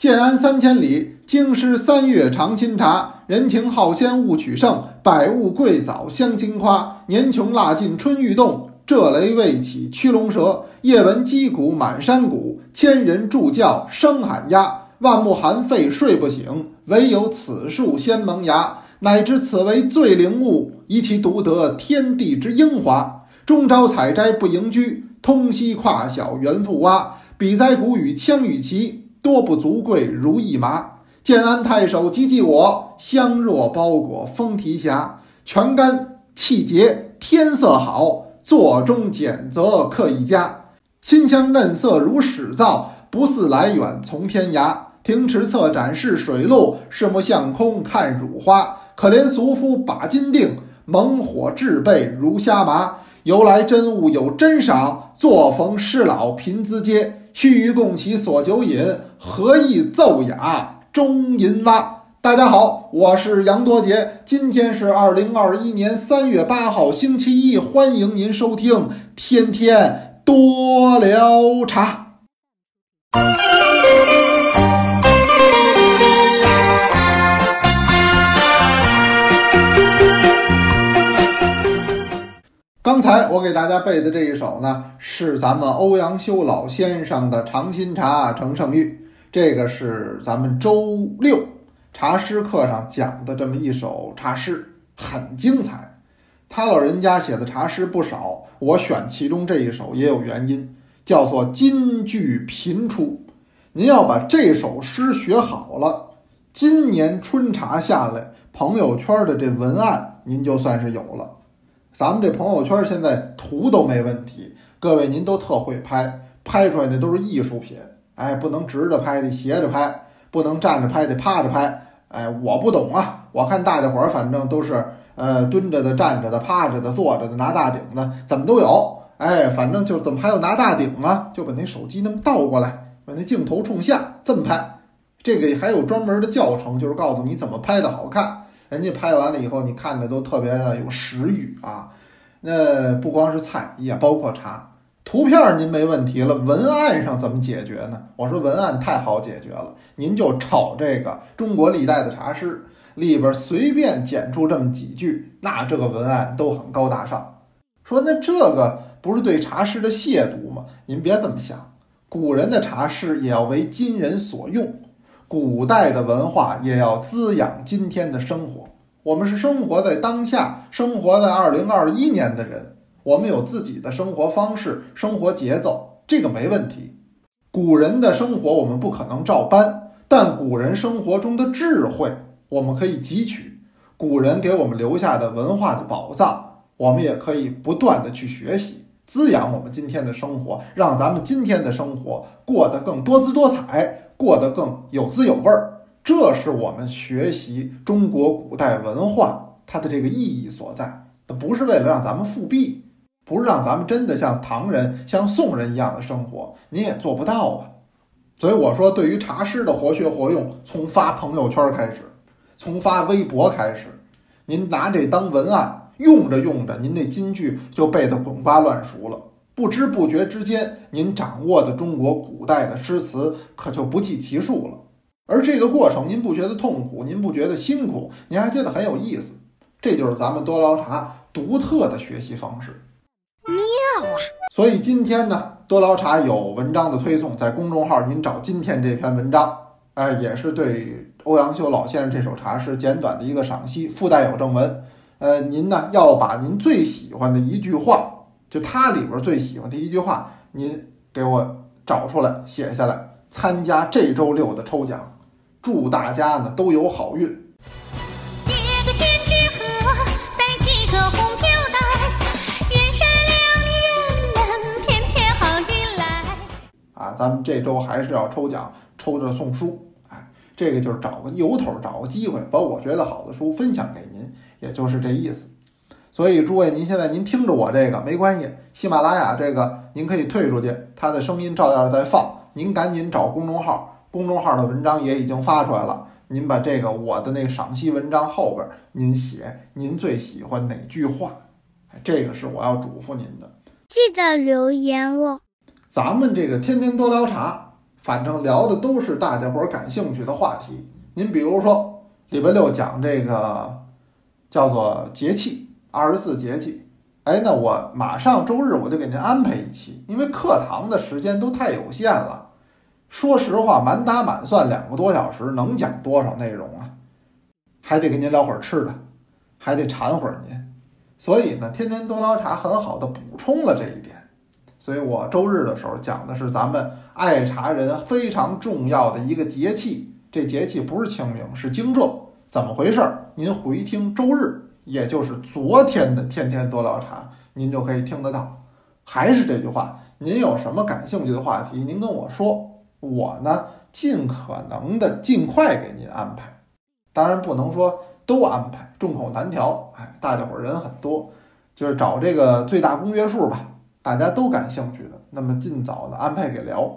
建安三千里，京师三月尝新茶。人情好鲜勿取胜，百物贵早相惊夸。年穷腊尽春欲动，这雷未起驱龙蛇。夜闻击鼓满山谷，千人助教声喊鸦。万木寒废睡不醒，唯有此树先萌芽。乃知此为最灵物，以其独得天地之英华。终朝采摘不盈居，通夕跨晓猿复蛙。比哉谷与枪与齐。多不足贵如一麻，建安太守急急我，香若包裹封提辖。全干气节天色好，座中简则客一家。馨香嫩色如始造，不似来远从天涯。庭池侧展示水路，视目向空看乳花。可怜俗夫把金锭，猛火炙背如虾麻。由来真物有真赏，坐逢师老贫资阶。须臾共其所酒饮，何意奏雅终吟蛙？大家好，我是杨多杰，今天是二零二一年三月八号，星期一，欢迎您收听天天多聊茶。刚才我给大家背的这一首呢，是咱们欧阳修老先生的《尝新茶成圣域》，这个是咱们周六茶诗课上讲的这么一首茶诗，很精彩。他老人家写的茶诗不少，我选其中这一首也有原因，叫做金句频出。您要把这首诗学好了，今年春茶下来，朋友圈的这文案您就算是有了。咱们这朋友圈现在图都没问题，各位您都特会拍，拍出来的都是艺术品。哎，不能直着拍，得斜着拍；不能站着拍，得趴着拍。哎，我不懂啊，我看大家伙儿反正都是呃蹲着的、站着的、趴着的、坐着的、拿大顶的，怎么都有。哎，反正就怎么还有拿大顶啊？就把那手机那么倒过来，把那镜头冲下，这么拍。这个还有专门的教程，就是告诉你怎么拍的好看。人家拍完了以后，你看着都特别的有食欲啊。那不光是菜，也包括茶。图片您没问题了，文案上怎么解决呢？我说文案太好解决了，您就炒这个中国历代的茶诗里边随便剪出这么几句，那这个文案都很高大上。说那这个不是对茶诗的亵渎吗？您别这么想，古人的茶诗也要为今人所用。古代的文化也要滋养今天的生活。我们是生活在当下、生活在二零二一年的人，我们有自己的生活方式、生活节奏，这个没问题。古人的生活我们不可能照搬，但古人生活中的智慧我们可以汲取。古人给我们留下的文化的宝藏，我们也可以不断的去学习，滋养我们今天的生活，让咱们今天的生活过得更多姿多彩。过得更有滋有味儿，这是我们学习中国古代文化它的这个意义所在。不是为了让咱们复辟，不是让咱们真的像唐人、像宋人一样的生活，您也做不到啊。所以我说，对于茶诗的活学活用，从发朋友圈开始，从发微博开始，您拿这当文案用着用着，您那金句就背得滚瓜烂熟了。不知不觉之间，您掌握的中国古代的诗词可就不计其数了。而这个过程，您不觉得痛苦？您不觉得辛苦？您还觉得很有意思？这就是咱们多劳茶独特的学习方式。妙啊！所以今天呢，多劳茶有文章的推送，在公众号您找今天这篇文章，哎，也是对欧阳修老先生这首茶诗简短的一个赏析，附带有正文。呃，您呢要把您最喜欢的一句话。就他里边最喜欢的一句话，您给我找出来写下来，参加这周六的抽奖，祝大家呢都有好运。叠个千纸鹤，再系个红飘带，愿善良的人们天天好运来。啊，咱们这周还是要抽奖，抽着送书。哎，这个就是找个由头，找个机会，把我觉得好的书分享给您，也就是这意思。所以，诸位，您现在您听着我这个没关系，喜马拉雅这个您可以退出去，它的声音照样在放。您赶紧找公众号，公众号的文章也已经发出来了。您把这个我的那个赏析文章后边，您写您最喜欢哪句话，这个是我要嘱咐您的。记得留言哦。咱们这个天天多聊茶，反正聊的都是大家伙儿感兴趣的话题。您比如说礼拜六讲这个叫做节气，二十四节气。哎，那我马上周日我就给您安排一期，因为课堂的时间都太有限了。说实话，满打满算两个多小时，能讲多少内容啊？还得跟您聊会儿吃的，还得馋会儿您。所以呢，天天多捞茶很好的补充了这一点。所以我周日的时候讲的是咱们爱茶人非常重要的一个节气，这节气不是清明，是惊蛰。怎么回事？您回听周日，也就是昨天的天天多聊茶，您就可以听得到。还是这句话，您有什么感兴趣的话题，您跟我说，我呢尽可能的尽快给您安排。当然不能说都安排，众口难调。哎，大家伙人很多，就是找这个最大公约数吧，大家都感兴趣的，那么尽早的安排给聊。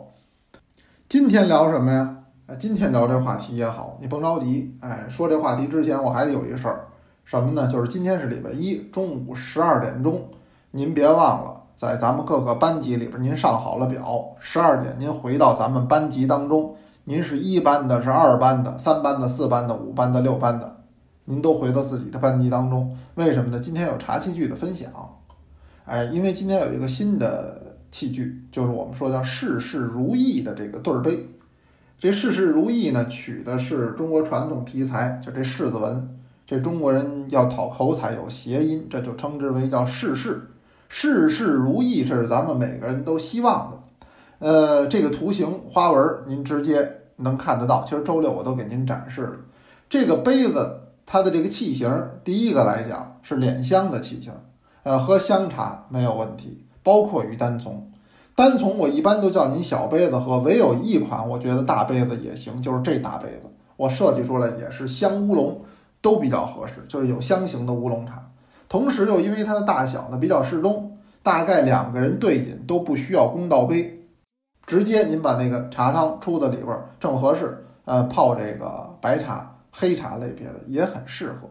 今天聊什么呀？今天聊这话题也好，你甭着急。哎，说这话题之前，我还得有一事儿，什么呢？就是今天是礼拜一中午十二点钟，您别忘了在咱们各个班级里边，您上好了表，十二点您回到咱们班级当中。您是一班的，是二班的，三班的，四班的，五班的，六班的，您都回到自己的班级当中。为什么呢？今天有茶器具的分享，哎，因为今天有一个新的器具，就是我们说叫事事如意的这个对儿杯。这事事如意呢，取的是中国传统题材，就这柿子纹。这中国人要讨口彩有谐音，这就称之为叫事事，事事如意，这是咱们每个人都希望的。呃，这个图形花纹您直接能看得到。其实周六我都给您展示了。这个杯子它的这个器型，第一个来讲是敛香的器型，呃，喝香茶没有问题，包括于单丛。单丛我一般都叫您小杯子喝，唯有一款我觉得大杯子也行，就是这大杯子，我设计出来也是香乌龙，都比较合适，就是有香型的乌龙茶。同时又因为它的大小呢比较适中，大概两个人对饮都不需要公道杯。直接您把那个茶汤出到里边儿正合适，呃，泡这个白茶、黑茶类别的也很适合。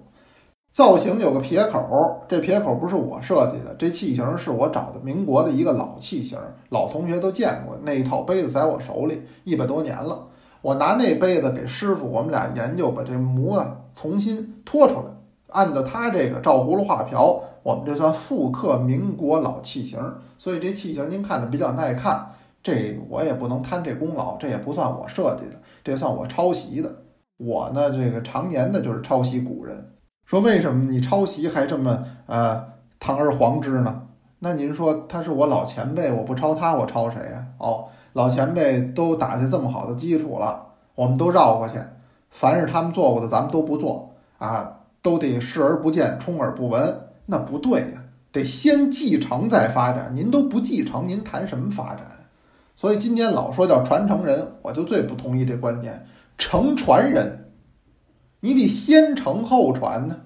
造型有个撇口，这撇口不是我设计的，这器型是我找的民国的一个老器型，老同学都见过那一套杯子在我手里一百多年了。我拿那杯子给师傅，我们俩研究把这模啊重新拖出来，按照他这个照葫芦画瓢，我们这算复刻民国老器型，所以这器型您看着比较耐看。这我也不能贪这功劳，这也不算我设计的，这算我抄袭的。我呢，这个常年的就是抄袭古人。说为什么你抄袭还这么呃堂而皇之呢？那您说他是我老前辈，我不抄他，我抄谁呀？哦，老前辈都打下这么好的基础了，我们都绕过去，凡是他们做过的，咱们都不做啊，都得视而不见，充耳不闻，那不对呀，得先继承再发展。您都不继承，您谈什么发展？所以今天老说叫传承人，我就最不同意这观点。承传人，你得先承后传呢。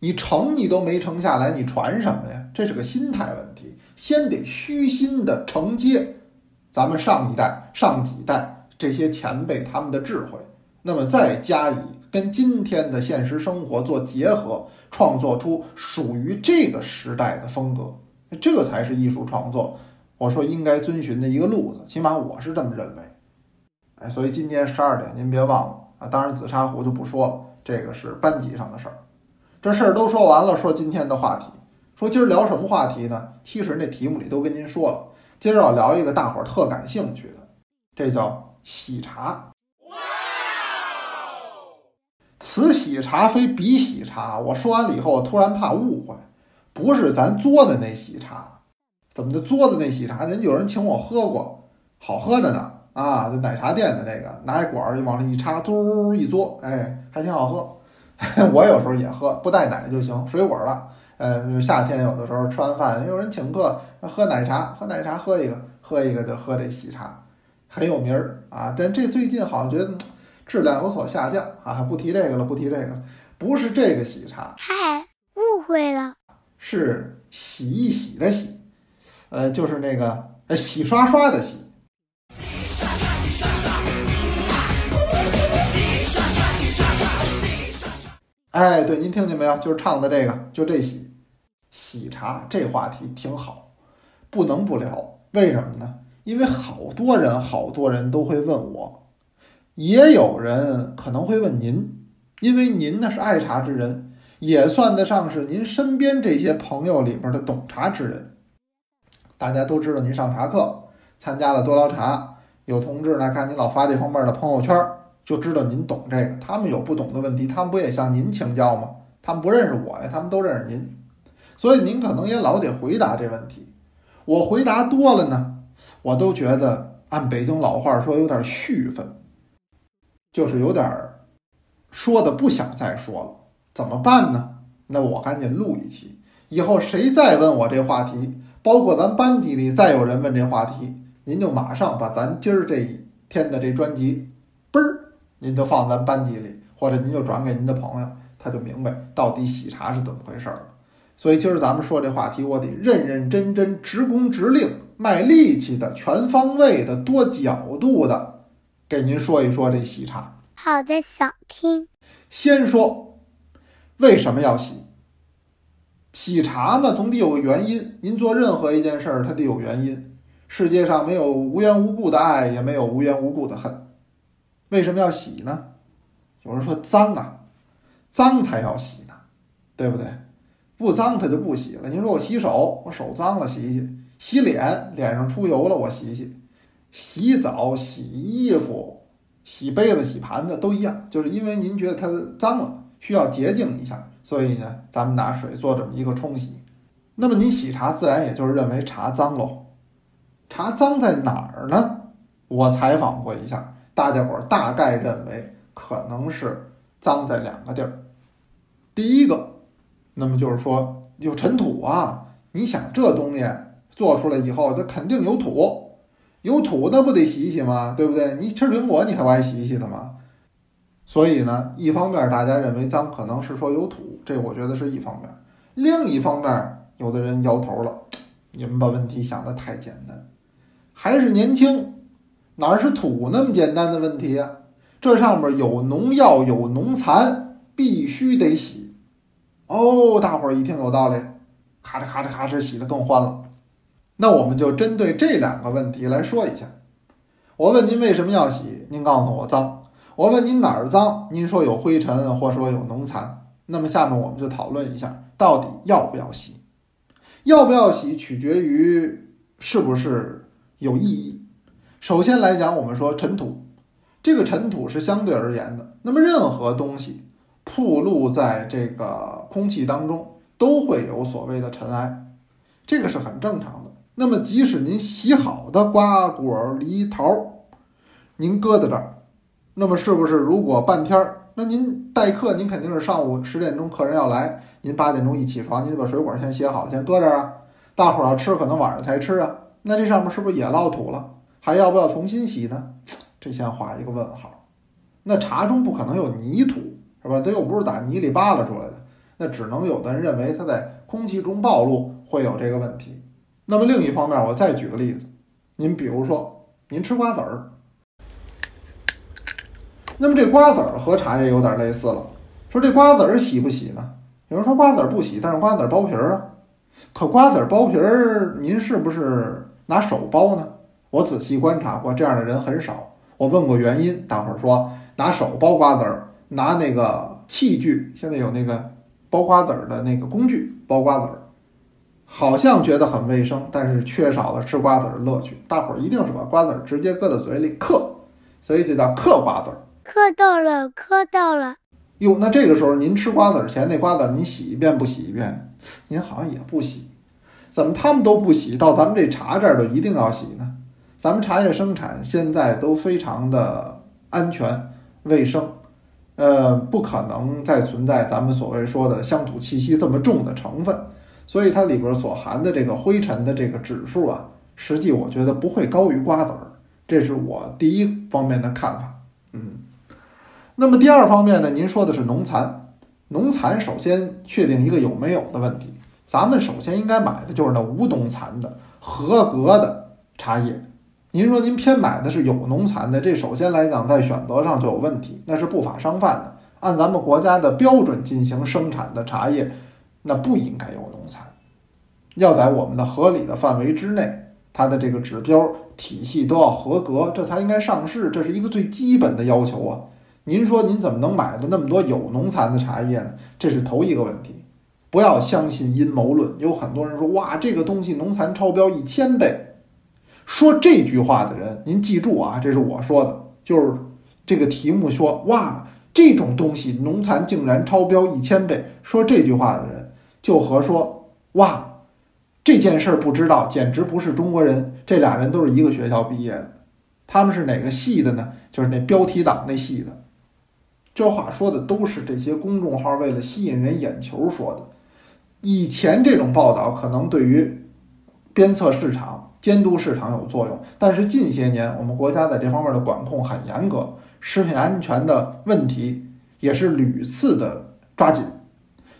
你承你都没承下来，你传什么呀？这是个心态问题。先得虚心的承接咱们上一代、上几代这些前辈他们的智慧，那么再加以跟今天的现实生活做结合，创作出属于这个时代的风格，这才是艺术创作。我说应该遵循的一个路子，起码我是这么认为。哎，所以今天十二点您别忘了啊！当然紫砂壶就不说了，这个是班级上的事儿。这事儿都说完了，说今天的话题，说今儿聊什么话题呢？其实那题目里都跟您说了，今儿要聊一个大伙儿特感兴趣的，这叫喜茶。哇此喜茶非彼喜茶。我说完了以后，突然怕误会，不是咱做的那喜茶。怎么就嘬的那喜茶？人有人请我喝过，好喝着呢啊！这奶茶店的那个，拿一管儿往里一插，嘟一嘬，哎，还挺好喝。我有时候也喝，不带奶就行，水果了。呃，夏天有的时候吃完饭，有人请客喝奶茶，喝奶茶喝一个，喝一个就喝这喜茶，很有名儿啊。但这最近好像觉得质量有所下降啊，不提这个了，不提这个，不是这个喜茶，嗨，误会了，是洗一洗的洗。呃，就是那个呃，洗刷刷的洗。哎，对，您听见没有？就是唱的这个，就这喜喜茶这话题挺好，不能不聊。为什么呢？因为好多人好多人都会问我，也有人可能会问您，因为您呢是爱茶之人，也算得上是您身边这些朋友里边的懂茶之人。大家都知道您上茶课，参加了多捞茶，有同志呢看您老发这方面的朋友圈，就知道您懂这个。他们有不懂的问题，他们不也向您请教吗？他们不认识我呀，他们都认识您，所以您可能也老得回答这问题。我回答多了呢，我都觉得按北京老话说有点絮分，就是有点说的不想再说了，怎么办呢？那我赶紧录一期，以后谁再问我这话题，包括咱班级里再有人问这话题，您就马上把咱今儿这一天的这专辑，您就放咱班级里，或者您就转给您的朋友，他就明白到底喜茶是怎么回事了。所以今儿咱们说这话题，我得认认真真、直工直令、卖力气的、全方位的、多角度的，给您说一说这喜茶。好的，想听。先说为什么要洗？喜茶嘛，总得有个原因。您做任何一件事儿，它得有原因。世界上没有无缘无故的爱，也没有无缘无故的恨。为什么要洗呢？有人说脏啊，脏才要洗呢，对不对？不脏它就不洗了。您说我洗手，我手脏了洗洗；洗脸，脸上出油了我洗洗；洗澡、洗衣服、洗杯子、洗盘子都一样，就是因为您觉得它脏了，需要洁净一下，所以呢，咱们拿水做这么一个冲洗。那么您洗茶，自然也就是认为茶脏喽。茶脏在哪儿呢？我采访过一下，大家伙儿大概认为可能是脏在两个地儿。第一个。那么就是说有尘土啊，你想这东西做出来以后，它肯定有土，有土那不得洗洗吗？对不对？你吃苹果你还不爱洗洗的吗？所以呢，一方面大家认为脏，可能是说有土，这我觉得是一方面；另一方面，有的人摇头了，你们把问题想的太简单，还是年轻，哪是土那么简单的问题呀？这上面有农药，有农残，必须得洗。哦，大伙儿一听有道理，咔哧咔哧咔哧洗的更欢了。那我们就针对这两个问题来说一下。我问您为什么要洗，您告诉我脏。我问您哪儿脏，您说有灰尘或说有农残。那么下面我们就讨论一下，到底要不要洗？要不要洗取决于是不是有意义。首先来讲，我们说尘土，这个尘土是相对而言的。那么任何东西。暴露在这个空气当中，都会有所谓的尘埃，这个是很正常的。那么，即使您洗好的瓜果梨桃，您搁在这儿，那么是不是如果半天儿，那您待客，您肯定是上午十点钟客人要来，您八点钟一起床，您把水果先洗好，先搁这儿啊。大伙儿要吃，可能晚上才吃啊，那这上面是不是也落土了？还要不要重新洗呢？这先画一个问号。那茶中不可能有泥土。是吧？它又不是打泥里扒拉出来的，那只能有的人认为它在空气中暴露会有这个问题。那么另一方面，我再举个例子，您比如说您吃瓜子儿，那么这瓜子儿和茶叶有点类似了。说这瓜子儿洗不洗呢？有人说瓜子儿不洗，但是瓜子儿剥皮儿啊。可瓜子儿剥皮儿，您是不是拿手剥呢？我仔细观察过，这样的人很少。我问过原因，大伙儿说拿手剥瓜子儿。拿那个器具，现在有那个剥瓜子儿的那个工具剥瓜子儿，好像觉得很卫生，但是缺少了吃瓜子儿的乐趣。大伙儿一定是把瓜子儿直接搁在嘴里嗑，所以就叫嗑瓜子儿。嗑到了，嗑到了。哟，那这个时候您吃瓜子儿前那瓜子儿，您洗一遍不洗一遍？您好像也不洗，怎么他们都不洗，到咱们这茶这儿就一定要洗呢？咱们茶叶生产现在都非常的安全卫生。呃，不可能再存在咱们所谓说的乡土气息这么重的成分，所以它里边所含的这个灰尘的这个指数啊，实际我觉得不会高于瓜子儿，这是我第一方面的看法。嗯，那么第二方面呢，您说的是农残，农残首先确定一个有没有的问题，咱们首先应该买的就是那无农残的合格的茶叶。您说您偏买的是有农残的，这首先来讲在选择上就有问题，那是不法商贩的。按咱们国家的标准进行生产的茶叶，那不应该有农残，要在我们的合理的范围之内，它的这个指标体系都要合格，这才应该上市，这是一个最基本的要求啊。您说您怎么能买了那么多有农残的茶叶呢？这是头一个问题。不要相信阴谋论，有很多人说哇，这个东西农残超标一千倍。说这句话的人，您记住啊，这是我说的，就是这个题目说哇，这种东西农残竟然超标一千倍。说这句话的人，就和说哇，这件事儿不知道，简直不是中国人。这俩人都是一个学校毕业的，他们是哪个系的呢？就是那标题党那系的。这话说的都是这些公众号为了吸引人眼球说的。以前这种报道可能对于鞭策市场、监督市场有作用，但是近些年我们国家在这方面的管控很严格，食品安全的问题也是屡次的抓紧。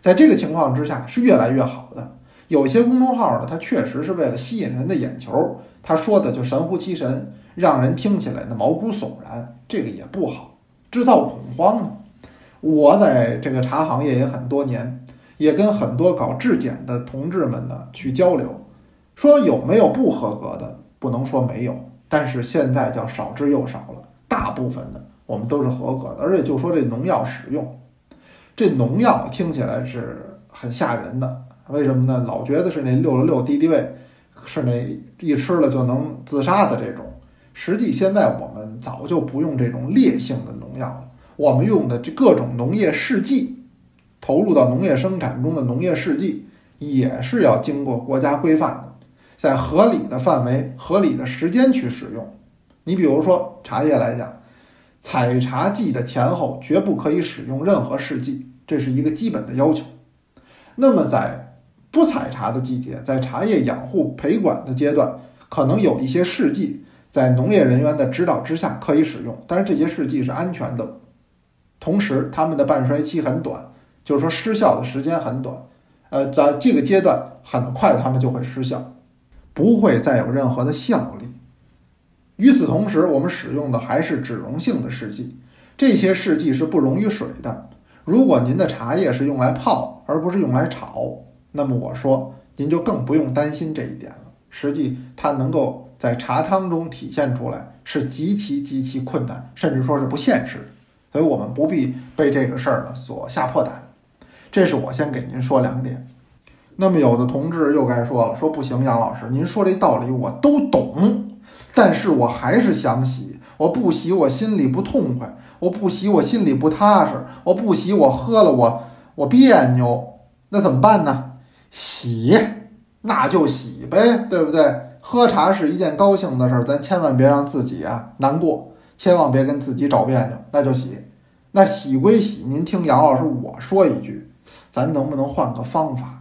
在这个情况之下，是越来越好的。有些公众号呢，它确实是为了吸引人的眼球，他说的就神乎其神，让人听起来呢毛骨悚然，这个也不好。制造恐慌呢？我在这个茶行业也很多年，也跟很多搞质检的同志们呢去交流，说有没有不合格的？不能说没有，但是现在叫少之又少了。大部分的我们都是合格的，而且就说这农药使用，这农药听起来是很吓人的。为什么呢？老觉得是那六六六敌敌畏，是那一吃了就能自杀的这种。实际现在我们早就不用这种烈性的农药了，我们用的这各种农业试剂，投入到农业生产中的农业试剂也是要经过国家规范的，在合理的范围、合理的时间去使用。你比如说茶叶来讲，采茶季的前后绝不可以使用任何试剂，这是一个基本的要求。那么在不采茶的季节，在茶叶养护培管的阶段，可能有一些试剂。在农业人员的指导之下可以使用，但是这些试剂是安全的，同时它们的半衰期很短，就是说失效的时间很短，呃，在这个阶段很快它们就会失效，不会再有任何的效力。与此同时，我们使用的还是脂溶性的试剂，这些试剂是不溶于水的。如果您的茶叶是用来泡而不是用来炒，那么我说您就更不用担心这一点了。实际它能够。在茶汤中体现出来是极其极其困难，甚至说是不现实的，所以我们不必被这个事儿呢所吓破胆。这是我先给您说两点。那么有的同志又该说了，说不行，杨老师，您说这道理我都懂，但是我还是想洗，我不洗我心里不痛快，我不洗我心里不踏实，我不洗我喝了我我别扭，那怎么办呢？洗，那就洗呗，对不对？喝茶是一件高兴的事儿，咱千万别让自己啊难过，千万别跟自己找别扭。那就洗，那洗归洗，您听杨老师我说一句，咱能不能换个方法？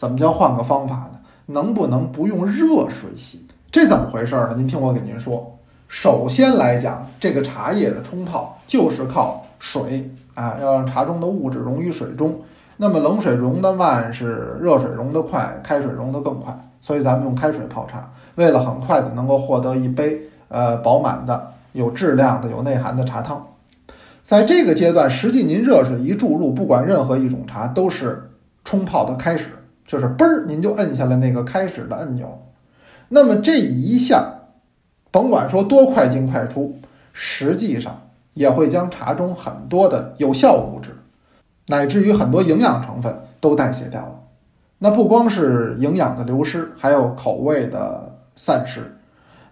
怎么叫换个方法呢？能不能不用热水洗？这怎么回事呢？您听我给您说，首先来讲，这个茶叶的冲泡就是靠水啊，要让茶中的物质溶于水中。那么冷水溶得慢，是热水溶得快，开水溶得更快。所以咱们用开水泡茶，为了很快的能够获得一杯呃饱满的、有质量的、有内涵的茶汤。在这个阶段，实际您热水一注入，不管任何一种茶，都是冲泡的开始，就是嘣儿，您就摁下了那个开始的按钮。那么这一下，甭管说多快进快出，实际上也会将茶中很多的有效物质，乃至于很多营养成分都代谢掉了。那不光是营养的流失，还有口味的散失。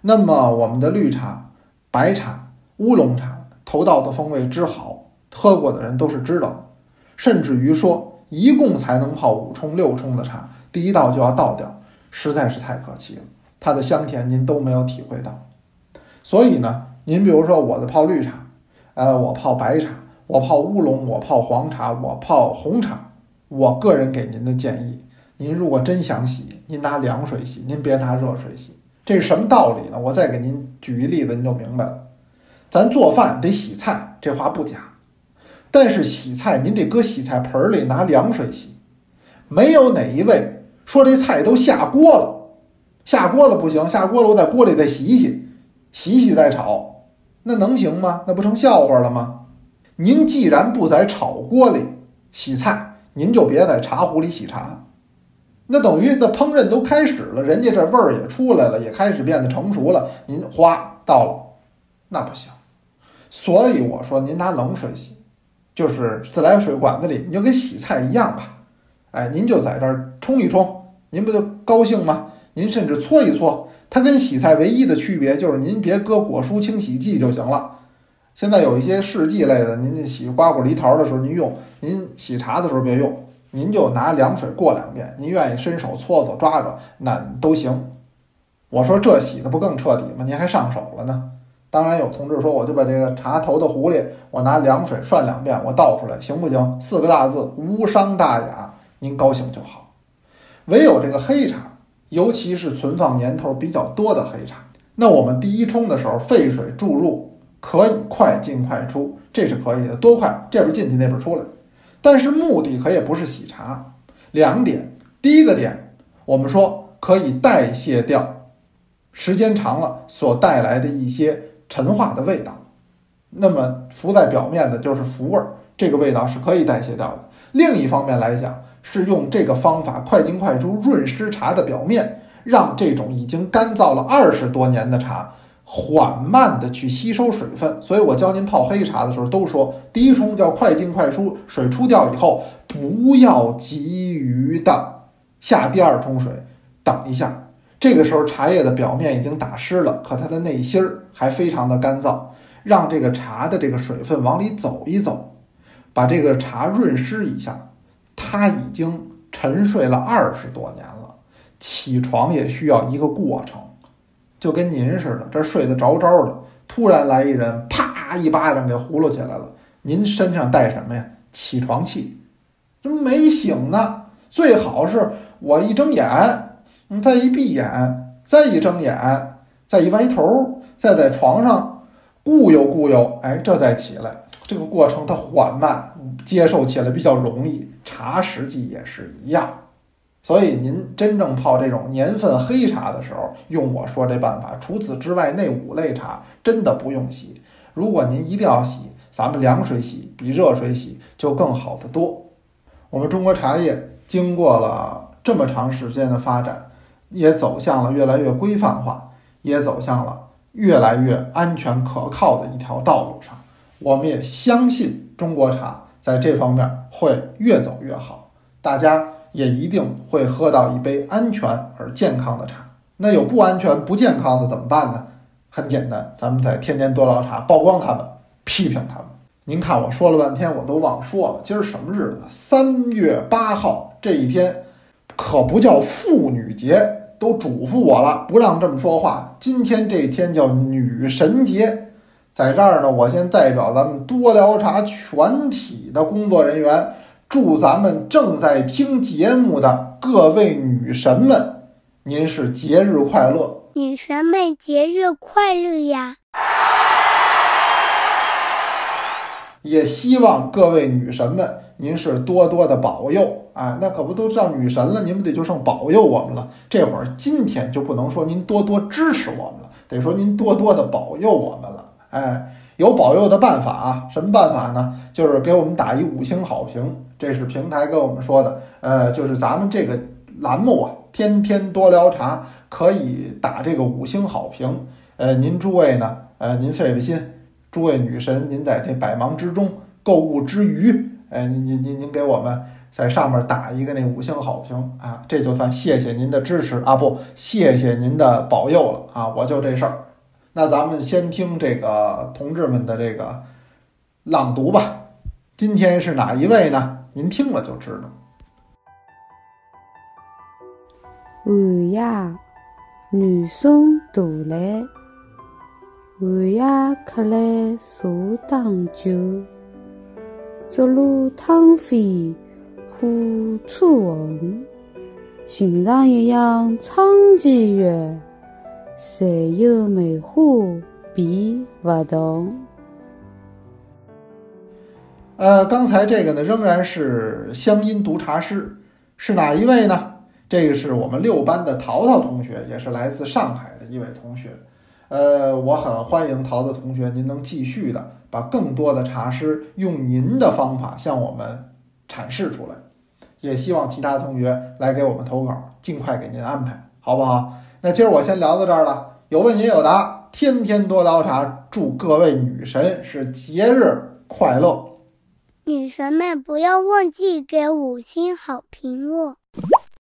那么我们的绿茶、白茶、乌龙茶，头道的风味之好，喝过的人都是知道的。甚至于说，一共才能泡五冲六冲的茶，第一道就要倒掉，实在是太可惜了。它的香甜您都没有体会到。所以呢，您比如说我的泡绿茶，呃，我泡白茶，我泡乌龙，我泡黄茶，我泡红茶，我个人给您的建议。您如果真想洗，您拿凉水洗，您别拿热水洗。这是什么道理呢？我再给您举一例子，您就明白了。咱做饭得洗菜，这话不假。但是洗菜您得搁洗菜盆里拿凉水洗。没有哪一位说这菜都下锅了，下锅了不行，下锅了我在锅里再洗洗，洗洗再炒，那能行吗？那不成笑话了吗？您既然不在炒锅里洗菜，您就别在茶壶里洗茶。那等于那烹饪都开始了，人家这味儿也出来了，也开始变得成熟了，您哗倒了，那不行。所以我说，您拿冷水洗，就是自来水管子里，你就跟洗菜一样吧。哎，您就在这儿冲一冲，您不就高兴吗？您甚至搓一搓，它跟洗菜唯一的区别就是您别搁果蔬清洗剂就行了。现在有一些试剂类的，您洗瓜果梨桃的时候您用，您洗茶的时候别用，您就拿凉水过两遍。您愿意伸手搓搓抓抓，那都行。我说这洗的不更彻底吗？您还上手了呢。当然有同志说，我就把这个茶头的壶里，我拿凉水涮两遍，我倒出来行不行？四个大字：无伤大雅。您高兴就好。唯有这个黑茶，尤其是存放年头比较多的黑茶，那我们第一冲的时候沸水注入，可以快进快出，这是可以的，多快这边进去那边出来。但是目的可也不是洗茶，两点。第一个点，我们说可以代谢掉时间长了所带来的一些陈化的味道，那么浮在表面的就是浮味儿，这个味道是可以代谢掉的。另一方面来讲，是用这个方法快进快出润湿茶的表面，让这种已经干燥了二十多年的茶缓慢的去吸收水分。所以我教您泡黑茶的时候都说，第一冲叫快进快出，水出掉以后，不要急于的下第二冲水，等一下。这个时候茶叶的表面已经打湿了，可它的内芯儿还非常的干燥，让这个茶的这个水分往里走一走，把这个茶润湿一下。它已经沉睡了二十多年了，起床也需要一个过程，就跟您似的，这睡得着着的，突然来一人，啪一巴掌给呼噜起来了。您身上带什么呀？起床气，这没醒呢。最好是我一睁眼，你再一闭眼，再一睁眼，再一歪头，再在床上固悠固悠，哎，这再起来。这个过程它缓慢，接受起来比较容易。茶实际也是一样，所以您真正泡这种年份黑茶的时候，用我说这办法。除此之外，那五类茶真的不用洗。如果您一定要洗，咱们凉水洗比热水洗就更好得多。我们中国茶叶经过了这么长时间的发展，也走向了越来越规范化，也走向了越来越安全可靠的一条道路上。我们也相信中国茶在这方面会越走越好，大家也一定会喝到一杯安全而健康的茶。那有不安全、不健康的怎么办呢？很简单，咱们在天天多聊茶曝光他们，批评他们。您看我说了半天，我都忘说了，今儿什么日子？三月八号这一天，可不叫妇女节，都嘱咐我了，不让这么说话。今天这一天叫女神节。在这儿呢，我先代表咱们多聊茶全体的工作人员，祝咱们正在听节目的各位女神们，您是节日快乐！女神们节日快乐呀！也希望各位女神们，您是多多的保佑啊！那可不都叫女神了，您不得就剩保佑我们了？这会儿今天就不能说您多多支持我们了，得说您多多的保佑我们了。哎，有保佑的办法啊？什么办法呢？就是给我们打一五星好评，这是平台跟我们说的。呃，就是咱们这个栏目啊，天天多聊茶，可以打这个五星好评。呃，您诸位呢，呃，您费费心，诸位女神，您在这百忙之中、购物之余，哎，您您您您给我们在上面打一个那五星好评啊，这就算谢谢您的支持啊，不，谢谢您的保佑了啊，我就这事儿。那咱们先听这个同志们的这个朗读吧。今天是哪一位呢？您听了就知道。寒夜，南宋渡来，寒夜客来茶当酒，竹炉汤沸火初红，寻常一样唱几月。谁有梅花比不同？呃，刚才这个呢，仍然是乡音读茶诗，是哪一位呢？这个是我们六班的淘淘同学，也是来自上海的一位同学。呃，我很欢迎淘淘同学，您能继续的把更多的茶诗用您的方法向我们阐释出来。也希望其他同学来给我们投稿，尽快给您安排，好不好？那今儿我先聊到这儿了，有问也有答，天天多聊茶，祝各位女神是节日快乐。女神们不要忘记给五星好评哦。